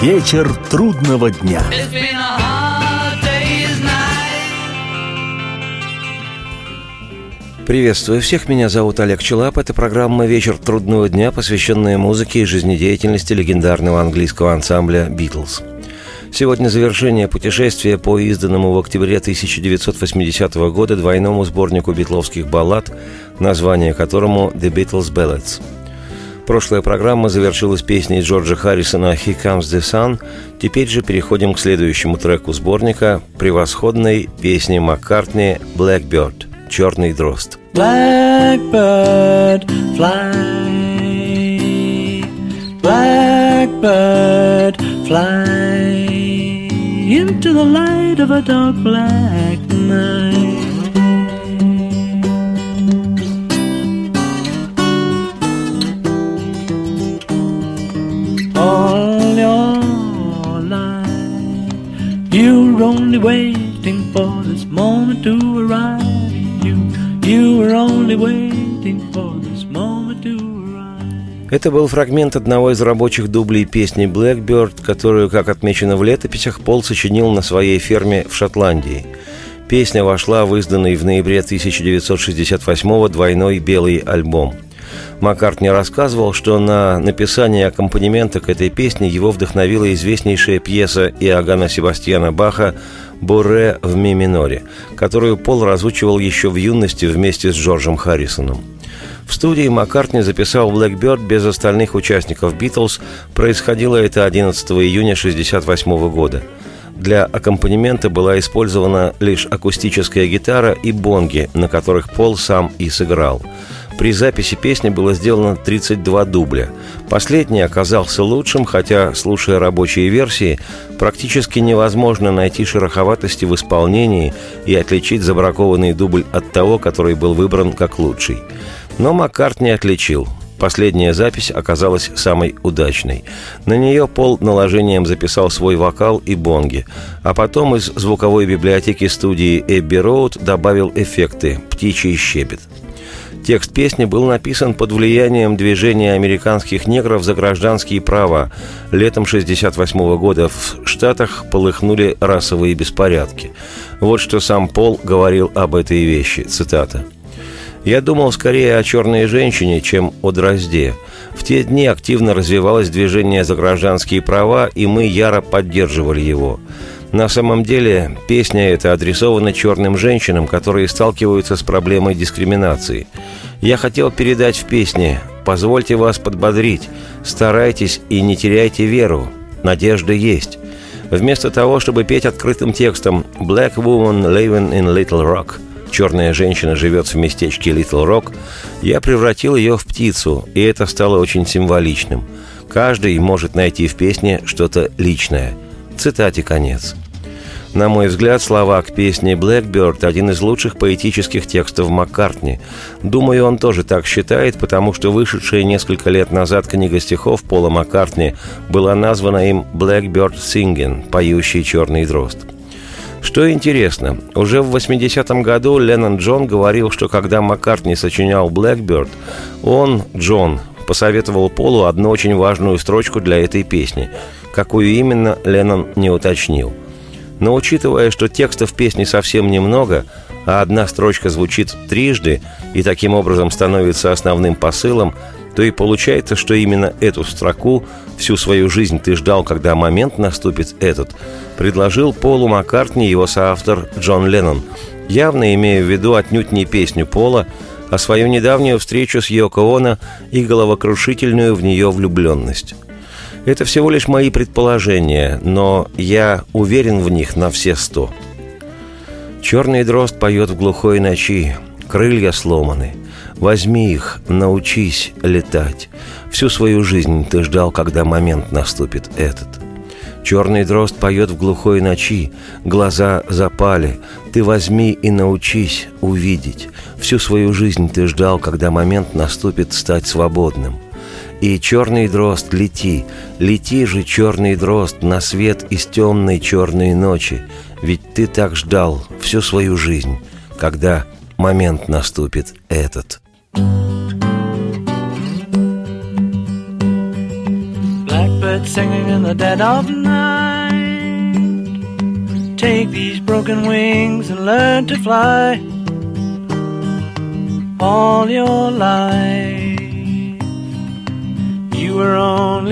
Вечер трудного дня. Приветствую всех, меня зовут Олег Челап. Это программа «Вечер трудного дня», посвященная музыке и жизнедеятельности легендарного английского ансамбля «Битлз». Сегодня завершение путешествия по изданному в октябре 1980 года двойному сборнику битловских баллад, название которому «The Beatles Ballads». Прошлая программа завершилась песней Джорджа Харрисона «He Comes the Sun». Теперь же переходим к следующему треку сборника – превосходной песне Маккартни «Blackbird» – «Черный дрозд». Blackbird, fly, blackbird, fly into the light of a dark black night. All your life. You were only waiting for this moment to arrive. You, you were only waiting for this moment to. Это был фрагмент одного из рабочих дублей песни «Blackbird», которую, как отмечено в летописях, Пол сочинил на своей ферме в Шотландии. Песня вошла в изданный в ноябре 1968 двойной белый альбом – Маккартни рассказывал, что на написание аккомпанемента к этой песне его вдохновила известнейшая пьеса Иоганна Себастьяна Баха «Буре в ми миноре», которую Пол разучивал еще в юности вместе с Джорджем Харрисоном. В студии Маккартни записал «Blackbird» без остальных участников «Битлз». Происходило это 11 июня 1968 года. Для аккомпанемента была использована лишь акустическая гитара и бонги, на которых Пол сам и сыграл – при записи песни было сделано 32 дубля. Последний оказался лучшим, хотя, слушая рабочие версии, практически невозможно найти шероховатости в исполнении и отличить забракованный дубль от того, который был выбран как лучший. Но Маккарт не отличил. Последняя запись оказалась самой удачной. На нее Пол наложением записал свой вокал и бонги, а потом из звуковой библиотеки студии Эбби Роуд добавил эффекты «Птичий щебет». Текст песни был написан под влиянием движения американских негров за гражданские права. Летом 1968 года в Штатах полыхнули расовые беспорядки. Вот что сам Пол говорил об этой вещи. Цитата. «Я думал скорее о черной женщине, чем о дрозде. В те дни активно развивалось движение за гражданские права, и мы яро поддерживали его. На самом деле, песня эта адресована черным женщинам, которые сталкиваются с проблемой дискриминации. Я хотел передать в песне «Позвольте вас подбодрить, старайтесь и не теряйте веру, надежда есть». Вместо того, чтобы петь открытым текстом «Black woman living in Little Rock», «Черная женщина живет в местечке Little Rock», я превратил ее в птицу, и это стало очень символичным. Каждый может найти в песне что-то личное – Цитате конец. На мой взгляд, слова к песне «Blackbird» – один из лучших поэтических текстов Маккартни. Думаю, он тоже так считает, потому что вышедшая несколько лет назад книга стихов Пола Маккартни была названа им «Blackbird Singing» – «Поющий черный дрозд». Что интересно, уже в 80-м году Леннон Джон говорил, что когда Маккартни сочинял «Blackbird», он, Джон, посоветовал Полу одну очень важную строчку для этой песни – Какую именно, Леннон не уточнил. Но учитывая, что текстов песни совсем немного, а одна строчка звучит трижды и таким образом становится основным посылом, то и получается, что именно эту строку всю свою жизнь ты ждал, когда момент наступит этот, предложил Полу Маккартни его соавтор Джон Леннон, явно имея в виду отнюдь не песню Пола, а свою недавнюю встречу с Йоко Оно и головокрушительную в нее влюбленность. Это всего лишь мои предположения, но я уверен в них на все сто. Черный дрозд поет в глухой ночи, крылья сломаны. Возьми их, научись летать. Всю свою жизнь ты ждал, когда момент наступит этот. Черный дрозд поет в глухой ночи, глаза запали. Ты возьми и научись увидеть. Всю свою жизнь ты ждал, когда момент наступит стать свободным – и черный дрозд, лети, лети же, черный дрозд, на свет из темной черной ночи, ведь ты так ждал всю свою жизнь, когда момент наступит этот. Blackbird singing in the dead of night. Take these broken wings and learn to fly all your life.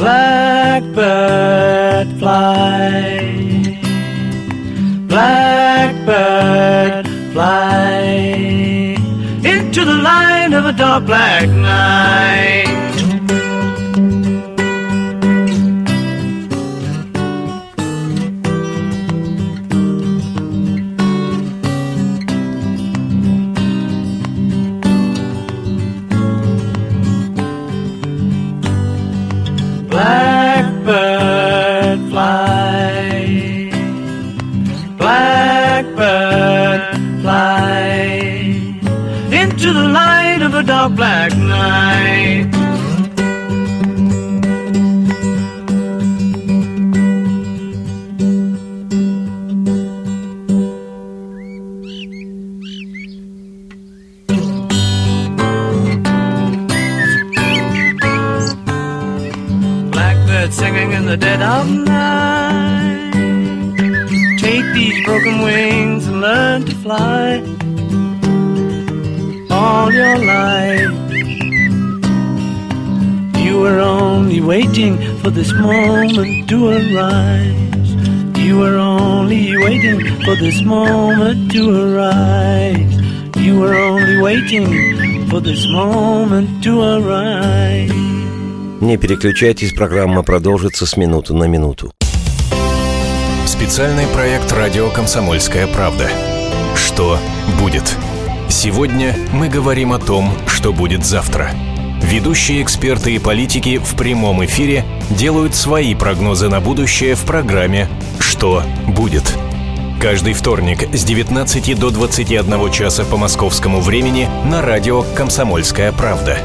Blackbird fly. Blackbird fly into the light of a dark black night. Black night. Waiting for this moment to arise. You were only waiting for this moment to arise. You were only waiting for this moment to arise. Не переключайтесь, программа продолжится с минуты на минуту. Специальный проект «Радио Комсомольская правда». Что будет? Сегодня мы говорим о том, что будет завтра. Ведущие эксперты и политики в прямом эфире делают свои прогнозы на будущее в программе «Что будет?». Каждый вторник с 19 до 21 часа по московскому времени на радио «Комсомольская правда».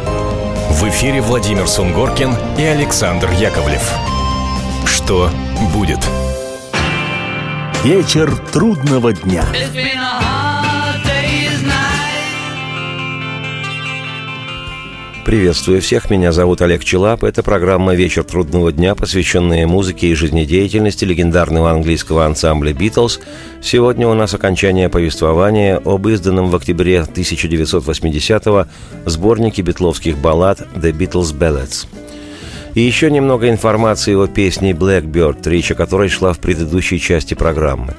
В эфире Владимир Сунгоркин и Александр Яковлев. Что будет? Вечер трудного дня. It's been a Приветствую всех, меня зовут Олег Челап. Это программа «Вечер трудного дня», посвященная музыке и жизнедеятельности легендарного английского ансамбля «Битлз». Сегодня у нас окончание повествования об изданном в октябре 1980-го сборнике битловских баллад «The Beatles Ballads». И еще немного информации о песне «Blackbird», речь о которой шла в предыдущей части программы.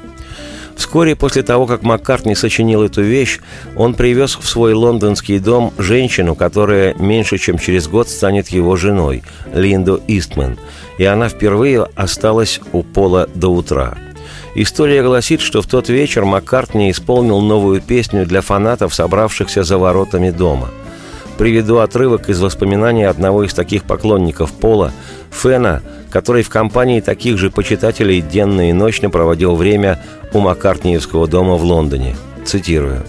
Вскоре после того, как Маккартни сочинил эту вещь, он привез в свой лондонский дом женщину, которая меньше чем через год станет его женой, Линду Истман, и она впервые осталась у Пола до утра. История гласит, что в тот вечер Маккартни исполнил новую песню для фанатов, собравшихся за воротами дома. Приведу отрывок из воспоминаний одного из таких поклонников Пола, Фена, который в компании таких же почитателей денно и ночно проводил время у Маккартниевского дома в Лондоне. Цитирую.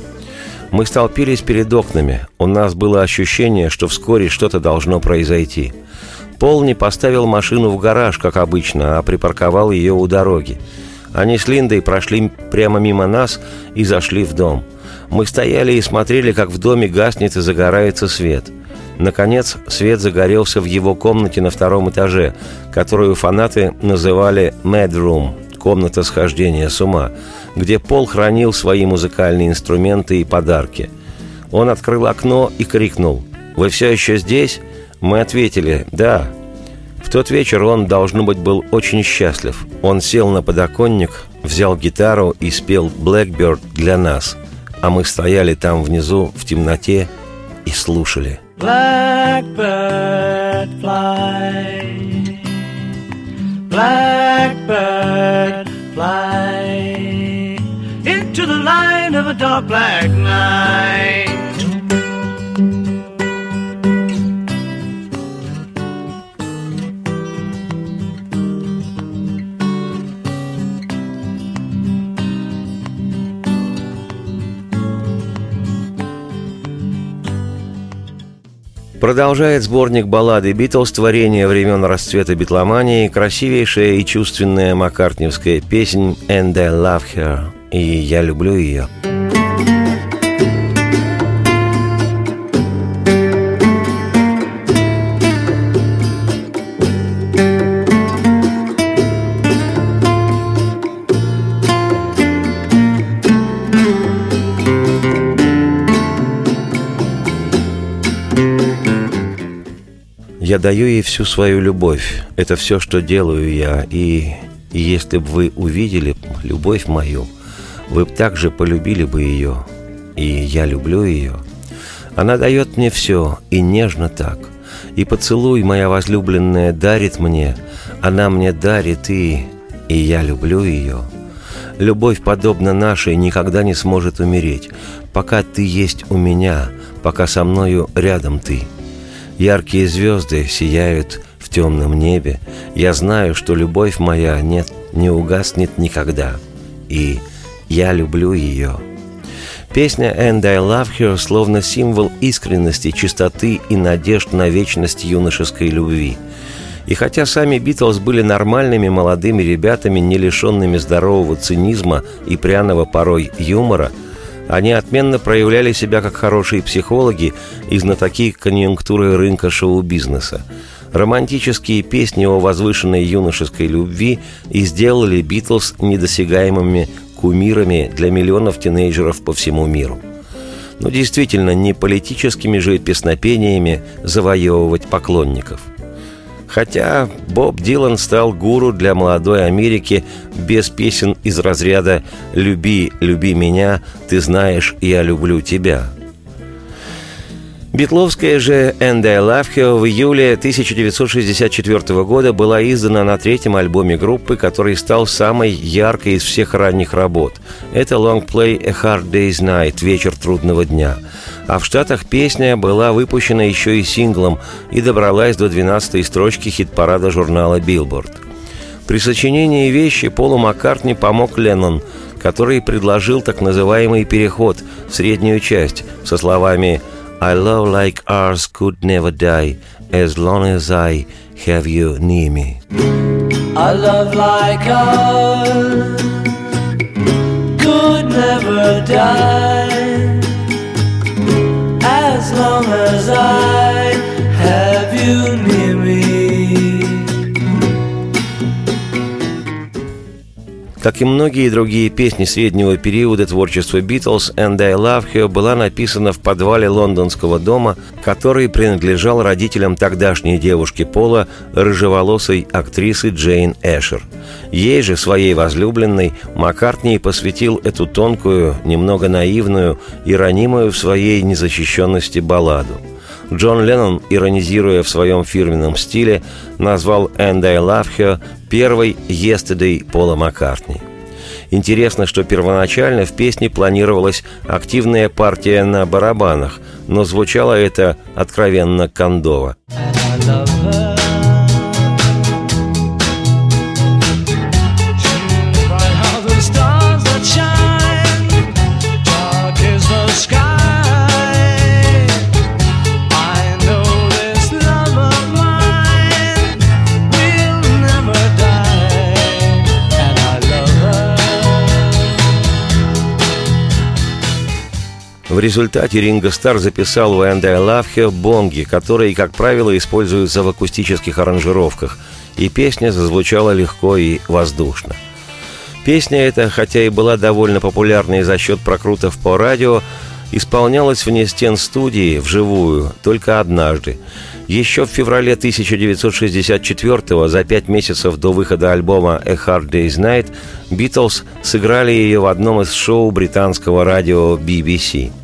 «Мы столпились перед окнами. У нас было ощущение, что вскоре что-то должно произойти. Пол не поставил машину в гараж, как обычно, а припарковал ее у дороги. Они с Линдой прошли прямо мимо нас и зашли в дом. Мы стояли и смотрели, как в доме гаснет и загорается свет. Наконец, свет загорелся в его комнате на втором этаже, которую фанаты называли «Mad Room» – комната схождения с ума, где Пол хранил свои музыкальные инструменты и подарки. Он открыл окно и крикнул «Вы все еще здесь?» Мы ответили «Да». В тот вечер он, должно быть, был очень счастлив. Он сел на подоконник, взял гитару и спел «Blackbird» для нас – а мы стояли там внизу в темноте и слушали. Blackbird fly. Blackbird fly into the light of a dark black night. Продолжает сборник баллады «Битлз» творение времен расцвета битломании красивейшая и чувственная маккартневская песнь «And I love her» и «Я люблю ее». Я даю ей всю свою любовь. Это все, что делаю я. И, и если бы вы увидели любовь мою, вы бы также полюбили бы ее. И я люблю ее. Она дает мне все, и нежно так. И поцелуй моя возлюбленная дарит мне, она мне дарит, и... И я люблю ее. Любовь, подобно нашей, никогда не сможет умереть, пока ты есть у меня, пока со мною рядом ты – Яркие звезды сияют в темном небе. Я знаю, что любовь моя нет, не угаснет никогда. И я люблю ее. Песня «And I Love Her» словно символ искренности, чистоты и надежд на вечность юношеской любви. И хотя сами Битлз были нормальными молодыми ребятами, не лишенными здорового цинизма и пряного порой юмора – они отменно проявляли себя как хорошие психологи и знатоки конъюнктуры рынка шоу-бизнеса. Романтические песни о возвышенной юношеской любви и сделали Битлз недосягаемыми кумирами для миллионов тинейджеров по всему миру. Но действительно, не политическими же песнопениями завоевывать поклонников – Хотя Боб Дилан стал гуру для молодой Америки без песен из разряда «Люби, люби меня, ты знаешь, я люблю тебя». Битловская же «And I Love Her» в июле 1964 года была издана на третьем альбоме группы, который стал самой яркой из всех ранних работ. Это Long Play A Hard Day's Night» «Вечер трудного дня». А в Штатах песня была выпущена еще и синглом и добралась до 12-й строчки хит-парада журнала «Билборд». При сочинении вещи Полу Маккартни помог Леннон, который предложил так называемый переход в среднюю часть со словами «I love like ours could never die as long as I have you near me». I love like ours could never die as long as I have you Как и многие другие песни среднего периода творчества Битлз, «And I Love You» была написана в подвале лондонского дома, который принадлежал родителям тогдашней девушки Пола, рыжеволосой актрисы Джейн Эшер. Ей же, своей возлюбленной, Маккартни посвятил эту тонкую, немного наивную и ранимую в своей незащищенности балладу – Джон Леннон, иронизируя в своем фирменном стиле, назвал «And I Love Her» первой «Yesterday» Пола Маккартни. Интересно, что первоначально в песне планировалась активная партия на барабанах, но звучало это откровенно кондово. В результате Ринго Стар записал «And I Love Her» бонги, которые, как правило, используются в акустических аранжировках, и песня зазвучала легко и воздушно. Песня эта, хотя и была довольно популярной за счет прокрутов по радио, исполнялась вне стен студии вживую только однажды. Еще в феврале 1964 за пять месяцев до выхода альбома «A Hard Day's Night», Битлз сыграли ее в одном из шоу британского радио BBC –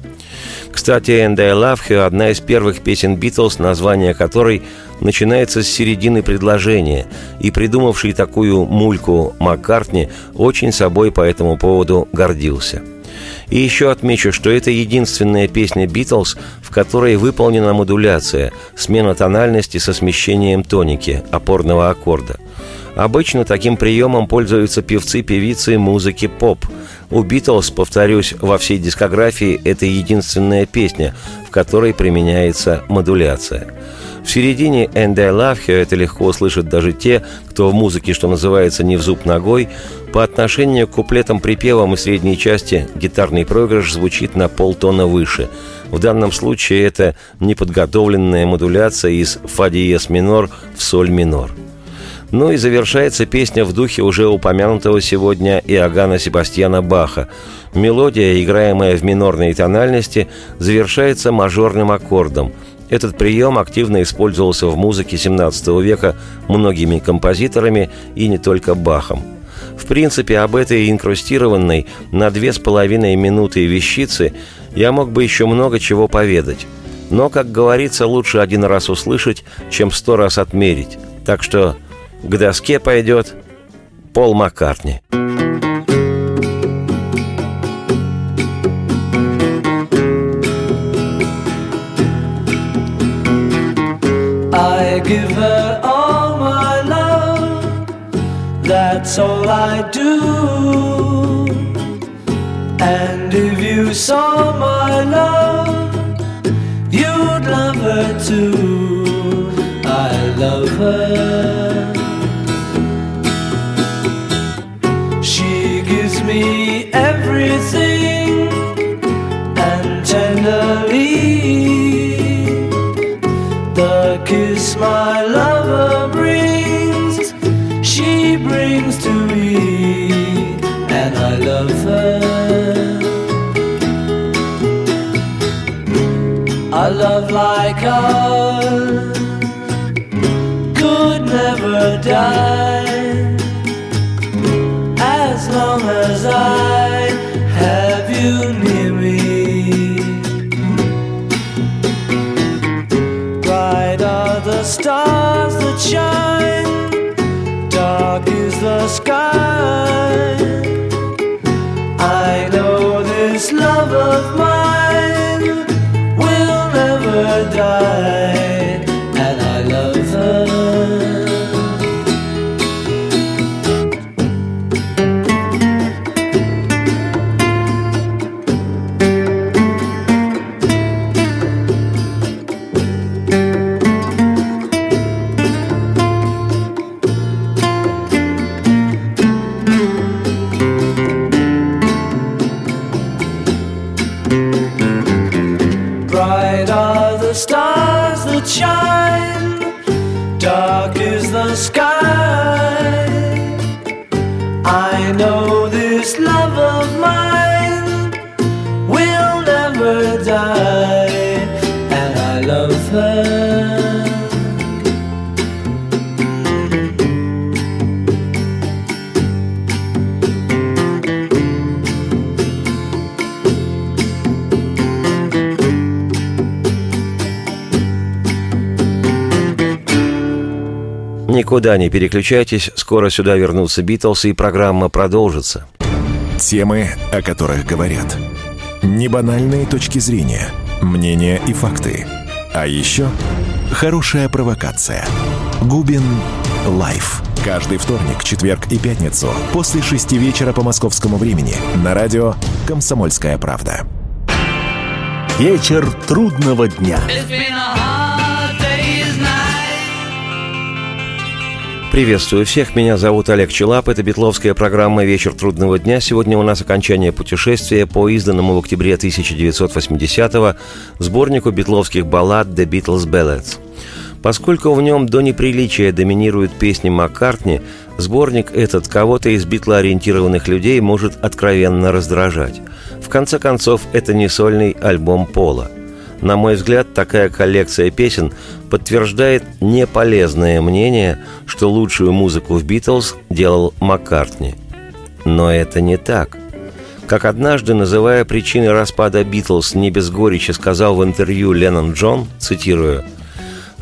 кстати, «And I Love You» — одна из первых песен Битлз, название которой начинается с середины предложения, и придумавший такую мульку Маккартни очень собой по этому поводу гордился. И еще отмечу, что это единственная песня Битлз, в которой выполнена модуляция, смена тональности со смещением тоники, опорного аккорда. Обычно таким приемом пользуются певцы-певицы музыки поп. У Битлз, повторюсь, во всей дискографии это единственная песня, в которой применяется модуляция. В середине «And I Love You» это легко услышат даже те, кто в музыке, что называется, не в зуб ногой, по отношению к куплетам-припевам и средней части гитарный проигрыш звучит на полтона выше. В данном случае это неподготовленная модуляция из фа диез минор в соль минор. Ну и завершается песня в духе уже упомянутого сегодня Иоганна Себастьяна Баха. Мелодия, играемая в минорной тональности, завершается мажорным аккордом – этот прием активно использовался в музыке XVII века многими композиторами и не только Бахом. В принципе, об этой инкрустированной на две с половиной минуты вещице я мог бы еще много чего поведать. Но, как говорится, лучше один раз услышать, чем сто раз отмерить. Так что к доске пойдет Пол Маккартни. give her all my love. That's all I do. And if you saw my love, you'd love her too. I love her. Love like ours. Could never die. As long as I have you near me. Bright are the stars that shine, Никуда не переключайтесь, скоро сюда вернутся Битлз, и программа продолжится. Темы, о которых говорят. Небанальные точки зрения, мнения и факты. А еще хорошая провокация. Губин Live. Каждый вторник, четверг и пятницу после шести вечера по московскому времени на радио «Комсомольская правда». Вечер трудного дня. Приветствую всех, меня зовут Олег Челап, это битловская программа «Вечер трудного дня». Сегодня у нас окончание путешествия по изданному в октябре 1980-го сборнику битловских баллад «The Beatles Ballads». Поскольку в нем до неприличия доминируют песни Маккартни, сборник этот кого-то из битлоориентированных людей может откровенно раздражать. В конце концов, это не сольный альбом Пола – на мой взгляд, такая коллекция песен подтверждает неполезное мнение, что лучшую музыку в «Битлз» делал Маккартни. Но это не так. Как однажды, называя причины распада «Битлз» не без горечи, сказал в интервью Леннон Джон, цитирую,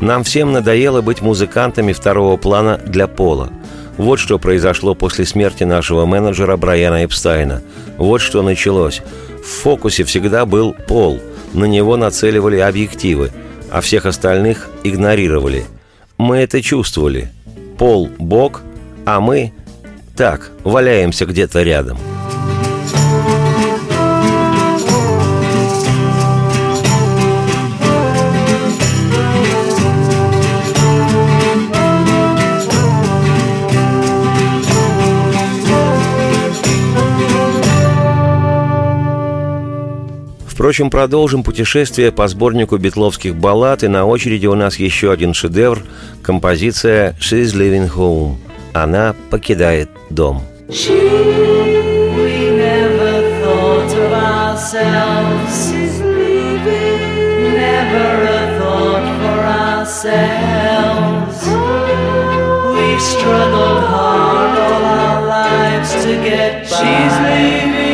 «Нам всем надоело быть музыкантами второго плана для Пола. Вот что произошло после смерти нашего менеджера Брайана Эпстайна. Вот что началось. В фокусе всегда был Пол – на него нацеливали объективы, а всех остальных игнорировали. Мы это чувствовали. Пол – бог, а мы так, валяемся где-то рядом. Впрочем, продолжим путешествие по сборнику битловских баллад, и на очереди у нас еще один шедевр – композиция «She's Living Home». Она покидает дом. She, we never thought of ourselves. She's leaving. Never a thought for ourselves. We struggled hard all our lives to get by. She's leaving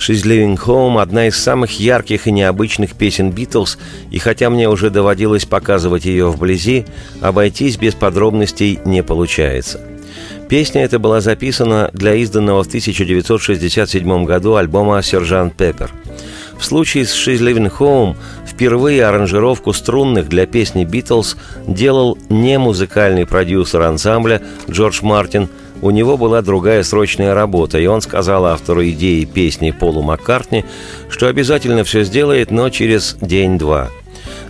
«She's Living Home» – одна из самых ярких и необычных песен «Битлз», и хотя мне уже доводилось показывать ее вблизи, обойтись без подробностей не получается. Песня эта была записана для изданного в 1967 году альбома «Сержант Пеппер». В случае с «She's Living Home» впервые аранжировку струнных для песни «Битлз» делал не музыкальный продюсер ансамбля Джордж Мартин – у него была другая срочная работа, и он сказал автору идеи песни Полу Маккартни, что обязательно все сделает, но через день-два.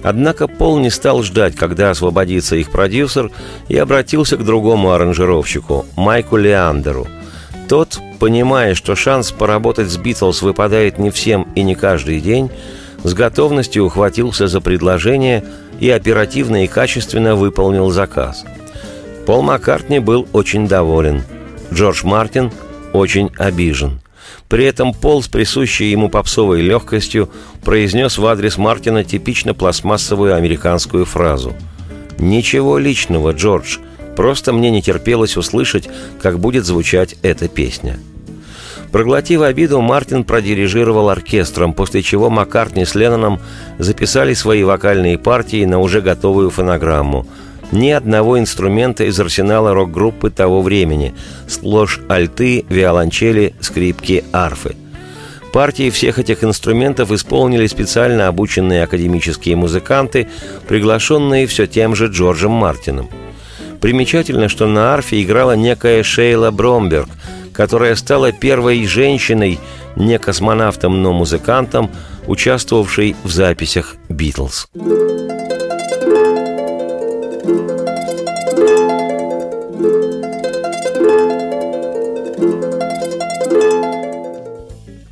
Однако Пол не стал ждать, когда освободится их продюсер, и обратился к другому аранжировщику, Майку Леандеру. Тот, понимая, что шанс поработать с Битлз выпадает не всем и не каждый день, с готовностью ухватился за предложение и оперативно и качественно выполнил заказ – Пол Маккартни был очень доволен. Джордж Мартин очень обижен. При этом Пол с присущей ему попсовой легкостью произнес в адрес Мартина типично пластмассовую американскую фразу. «Ничего личного, Джордж, просто мне не терпелось услышать, как будет звучать эта песня». Проглотив обиду, Мартин продирижировал оркестром, после чего Маккартни с Ленноном записали свои вокальные партии на уже готовую фонограмму – ни одного инструмента из арсенала рок-группы того времени, сплошь альты, виолончели, скрипки, арфы. Партии всех этих инструментов исполнили специально обученные академические музыканты, приглашенные все тем же Джорджем Мартином. Примечательно, что на арфе играла некая Шейла Бромберг, которая стала первой женщиной, не космонавтом, но музыкантом, участвовавшей в записях «Битлз».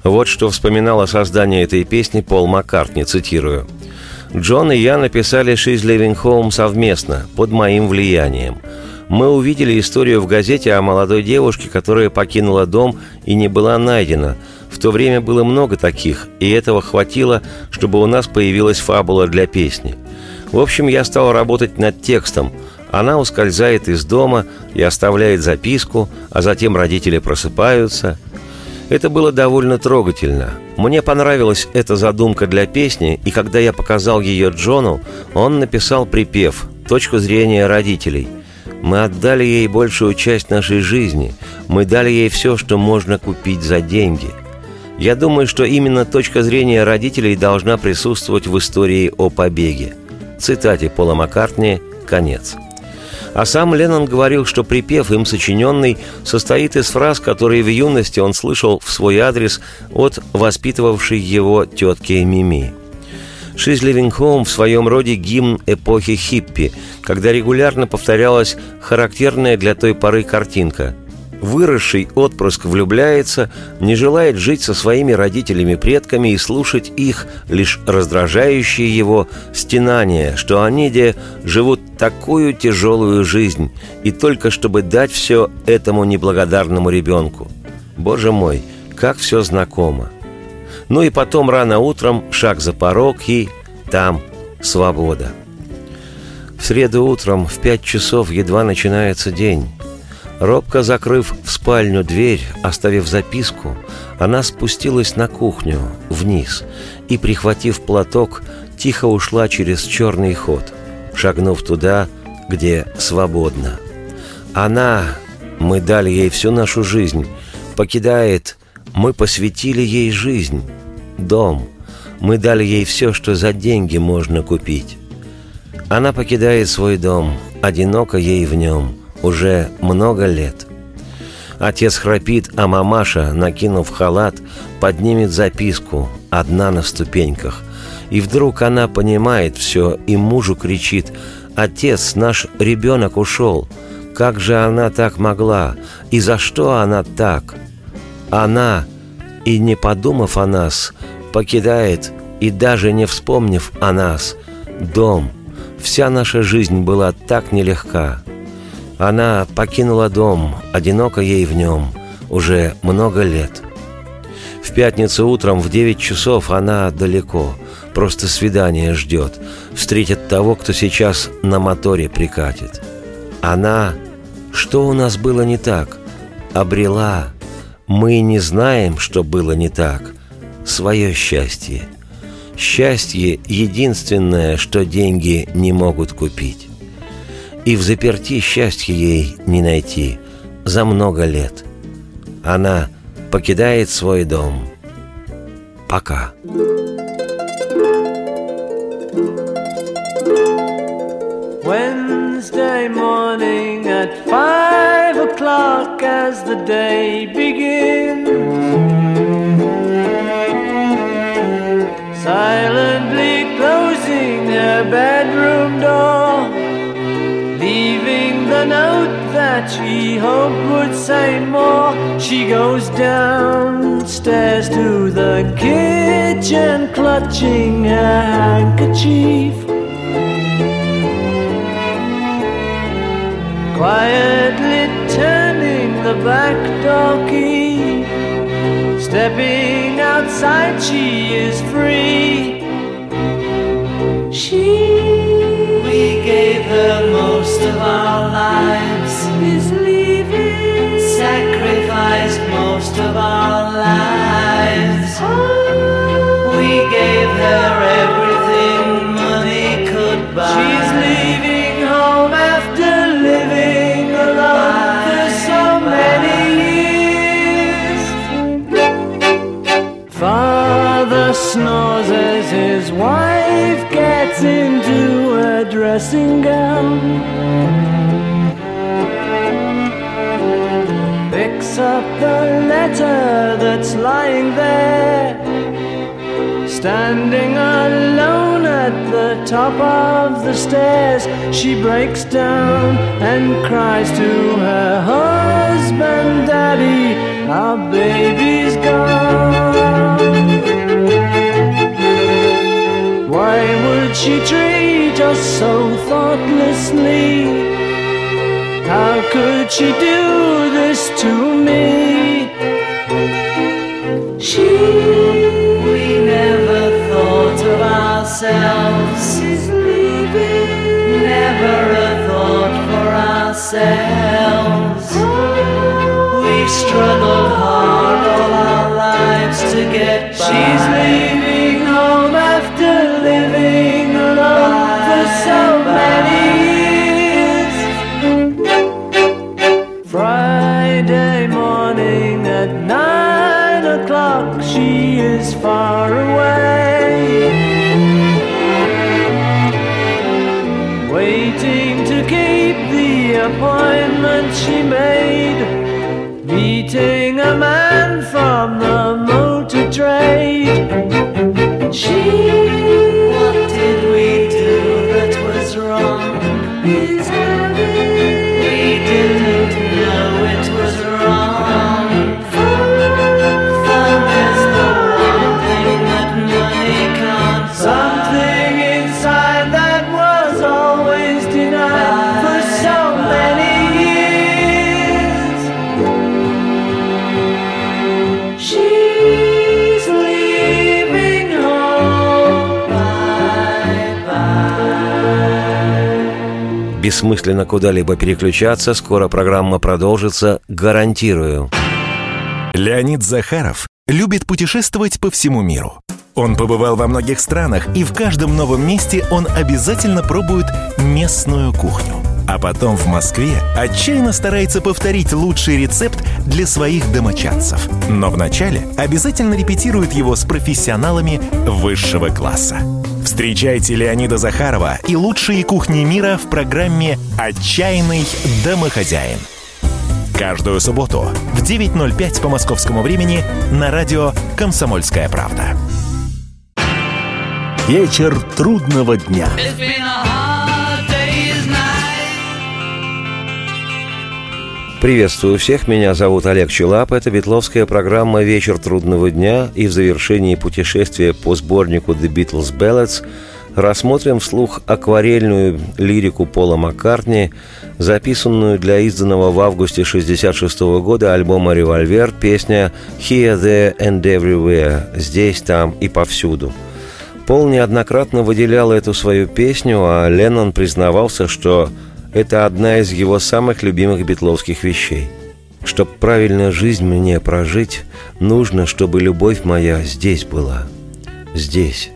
Вот что вспоминал о создании этой песни Пол Маккартни, цитирую. «Джон и я написали «She's Living Home» совместно, под моим влиянием. Мы увидели историю в газете о молодой девушке, которая покинула дом и не была найдена. В то время было много таких, и этого хватило, чтобы у нас появилась фабула для песни. В общем, я стал работать над текстом. Она ускользает из дома и оставляет записку, а затем родители просыпаются – это было довольно трогательно. Мне понравилась эта задумка для песни, и когда я показал ее Джону, он написал припев «Точку зрения родителей». Мы отдали ей большую часть нашей жизни. Мы дали ей все, что можно купить за деньги. Я думаю, что именно точка зрения родителей должна присутствовать в истории о побеге. Цитате Пола Маккартни «Конец». А сам Леннон говорил, что припев им сочиненный состоит из фраз, которые в юности он слышал в свой адрес от воспитывавшей его тетки Мими. «She's Living Home» в своем роде гимн эпохи хиппи, когда регулярно повторялась характерная для той поры картинка – Выросший отпрыск влюбляется, не желает жить со своими родителями-предками и слушать их, лишь раздражающие его стенания, что они, де, живут такую тяжелую жизнь, и только чтобы дать все этому неблагодарному ребенку. Боже мой, как все знакомо. Ну и потом рано утром шаг за порог и там свобода. В среду утром в пять часов едва начинается день. Робко закрыв в спальню дверь, оставив записку, она спустилась на кухню, вниз, и, прихватив платок, тихо ушла через черный ход, шагнув туда, где свободно. Она, мы дали ей всю нашу жизнь, покидает, мы посвятили ей жизнь, дом, Мы дали ей все, что за деньги можно купить. Она покидает свой дом, одиноко ей в нем, уже много лет. Отец храпит, а мамаша, накинув халат, поднимет записку, одна на ступеньках. И вдруг она понимает все и мужу кричит «Отец, наш ребенок ушел! Как же она так могла? И за что она так?» Она, и не подумав о нас, покидает, и даже не вспомнив о нас, дом. Вся наша жизнь была так нелегка. Она покинула дом, одиноко ей в нем, уже много лет. В пятницу утром в девять часов она далеко, просто свидание ждет, встретит того, кто сейчас на моторе прикатит. Она... Что у нас было не так? Обрела. Мы не знаем, что было не так. Свое счастье. Счастье — единственное, что деньги не могут купить и в заперти счастья ей не найти за много лет. Она покидает свой дом. Пока. Wednesday morning at five o'clock as the day begins. She hoped would say more. She goes downstairs to the kitchen, clutching a handkerchief. Quietly turning the back door key. Stepping outside, she is free. She we gave her most of our lives. Of our lives. We gave her everything money could buy. She's leaving home after living alone for so many years. Father snores as his wife gets into a dressing gown. Lying there. Standing alone at the top of the stairs, she breaks down and cries to her husband, Daddy, our baby's gone. Why would she treat us so thoughtlessly? How could she do this to me? Ourselves. She's leaving. Never a thought for ourselves. Oh. We struggled hard all our lives to get by. She's leaving бессмысленно куда-либо переключаться, скоро программа продолжится, гарантирую. Леонид Захаров любит путешествовать по всему миру. Он побывал во многих странах, и в каждом новом месте он обязательно пробует местную кухню – А потом в Москве отчаянно старается повторить лучший рецепт для своих домочадцев. Но вначале обязательно репетирует его с профессионалами высшего класса. Встречайте Леонида Захарова и лучшие кухни мира в программе «Отчаянный домохозяин». Каждую субботу в 9.05 по московскому времени на радио «Комсомольская правда». Вечер трудного дня. Приветствую всех, меня зовут Олег Челап. Это Бетловская программа «Вечер трудного дня» и в завершении путешествия по сборнику «The Beatles Ballads» рассмотрим вслух акварельную лирику Пола Маккартни, записанную для изданного в августе 1966 года альбома «Револьвер» песня «Here, There and Everywhere» «Здесь, там и повсюду». Пол неоднократно выделял эту свою песню, а Леннон признавался, что это одна из его самых любимых битловских вещей. Чтоб правильно жизнь мне прожить, нужно, чтобы любовь моя здесь была. Здесь.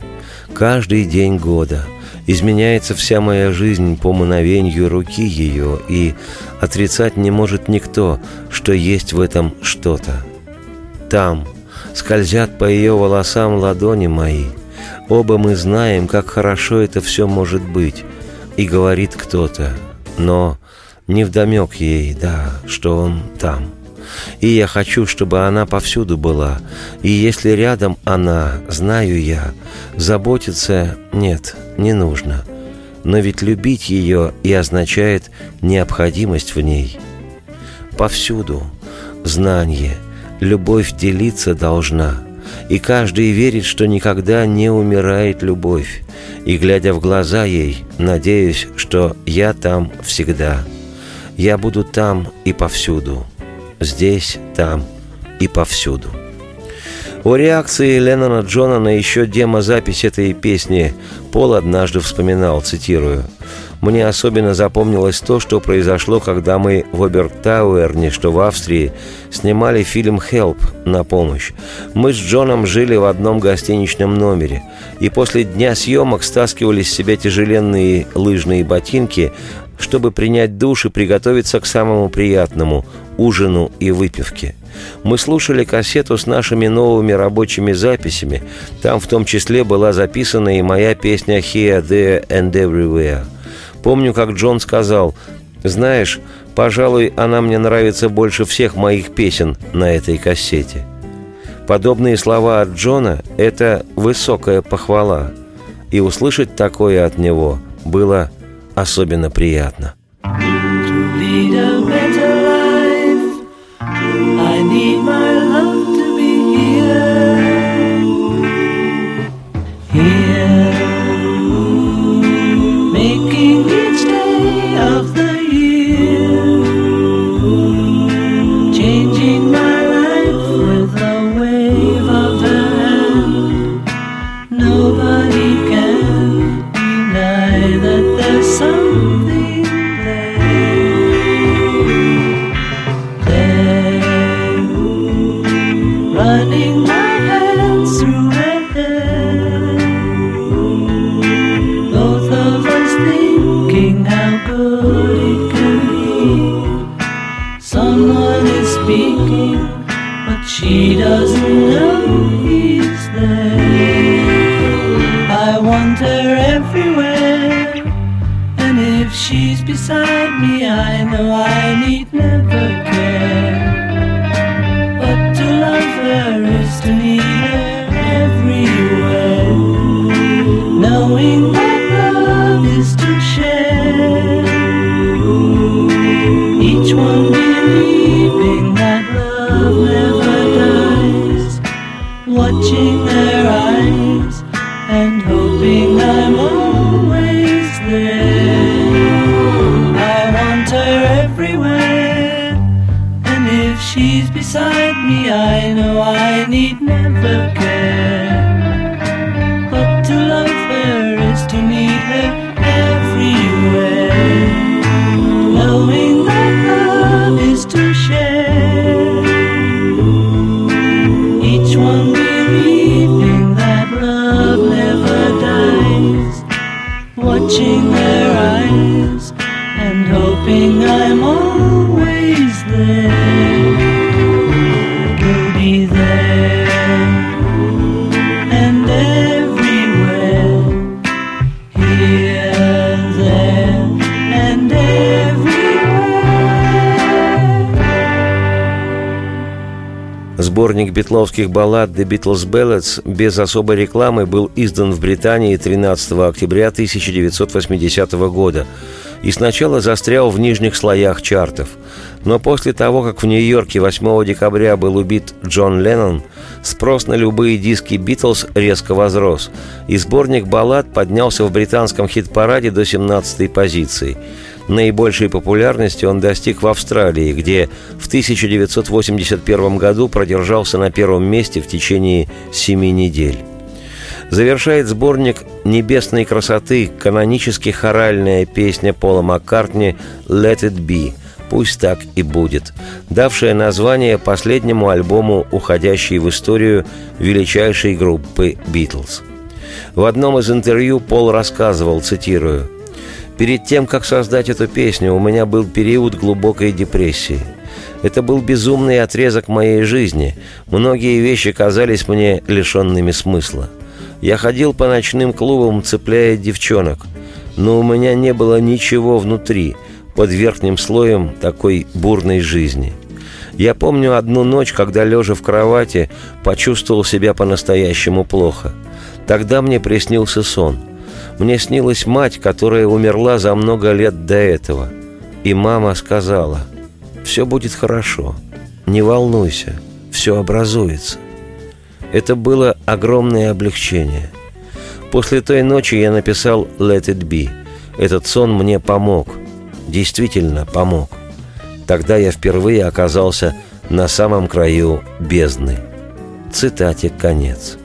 Каждый день года. Изменяется вся моя жизнь по мановению руки ее, и отрицать не может никто, что есть в этом что-то. Там скользят по ее волосам ладони мои. Оба мы знаем, как хорошо это все может быть. И говорит кто-то – но не вдомек ей, да, что он там. И я хочу, чтобы она повсюду была. И если рядом она, знаю я, заботиться нет, не нужно. Но ведь любить ее и означает необходимость в ней. Повсюду знание, любовь делиться должна. И каждый верит, что никогда не умирает любовь и, глядя в глаза ей, надеюсь, что я там всегда. Я буду там и повсюду. Здесь, там и повсюду. О реакции Леннона Джона на еще демозапись этой песни Пол однажды вспоминал, цитирую, «Мне особенно запомнилось то, что произошло, когда мы в Обертауэрне, что в Австрии, снимали фильм «Хелп» на помощь. Мы с Джоном жили в одном гостиничном номере, и после дня съемок стаскивали с себя тяжеленные лыжные ботинки, чтобы принять душ и приготовиться к самому приятному – ужину и выпивке – мы слушали кассету с нашими новыми рабочими записями. Там в том числе была записана и моя песня «Here, There and Everywhere». Помню, как Джон сказал, «Знаешь, пожалуй, она мне нравится больше всех моих песен на этой кассете». Подобные слова от Джона – это высокая похвала. И услышать такое от него было особенно приятно. need my love wander everywhere. And if she's beside me, I know I need never care. But to love her is to need her everywhere. Knowing that love is to share. Each one believing that love never dies. Watching Сборник битловских баллад «The Beatles Ballads» без особой рекламы был издан в Британии 13 октября 1980 года и сначала застрял в нижних слоях чартов. Но после того, как в Нью-Йорке 8 декабря был убит Джон Леннон, спрос на любые диски «Битлз» резко возрос, и сборник баллад поднялся в британском хит-параде до 17-й позиции. Наибольшей популярности он достиг в Австралии, где в 1981 году продержался на первом месте в течение семи недель. Завершает сборник «Небесной красоты» канонически хоральная песня Пола Маккартни «Let it be» «Пусть так и будет», давшая название последнему альбому, уходящей в историю величайшей группы «Битлз». В одном из интервью Пол рассказывал, цитирую, «Перед тем, как создать эту песню, у меня был период глубокой депрессии. Это был безумный отрезок моей жизни. Многие вещи казались мне лишенными смысла. Я ходил по ночным клубам, цепляя девчонок, но у меня не было ничего внутри, под верхним слоем такой бурной жизни. Я помню одну ночь, когда, лежа в кровати, почувствовал себя по-настоящему плохо. Тогда мне приснился сон. Мне снилась мать, которая умерла за много лет до этого. И мама сказала, «Все будет хорошо, не волнуйся, все образуется». Это было огромное облегчение. После той ночи я написал «Let it be». Этот сон мне помог. Действительно помог. Тогда я впервые оказался на самом краю бездны. Цитате конец.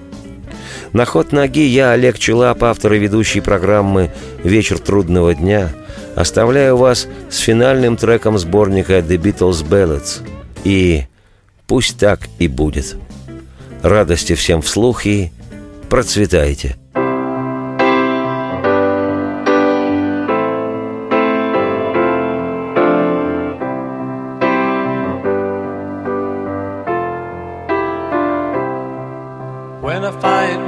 На ход ноги я, Олег Челап, автор и ведущий программы «Вечер трудного дня», оставляю вас с финальным треком сборника «The Beatles Ballads» и «Пусть так и будет». Радости всем вслух и процветайте!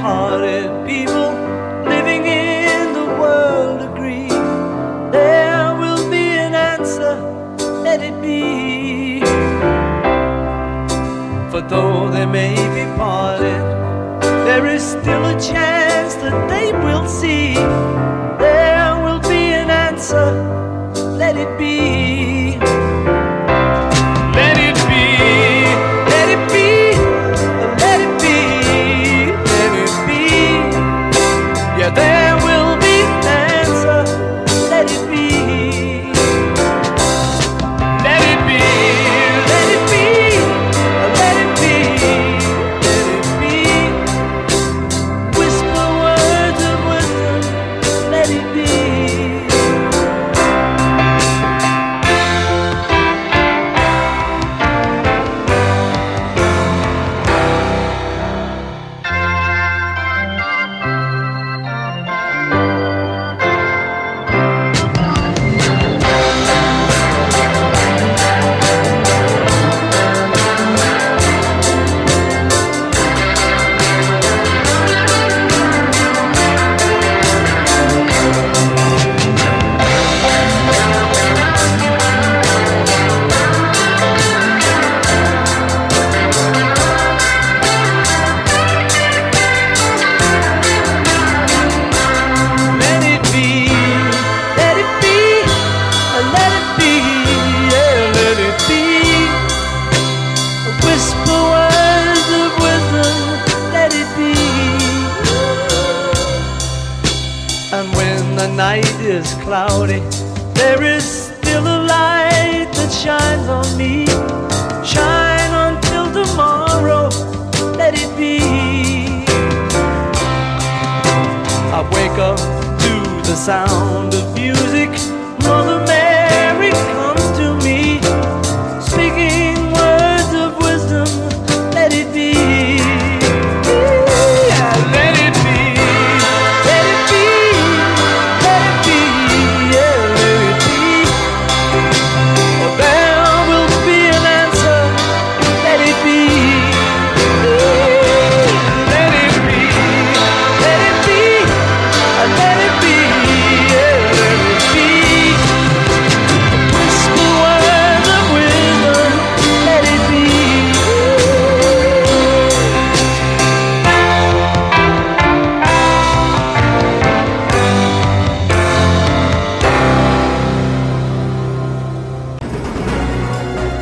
Hearted people living in the world agree, there will be an answer, let it be. For though they may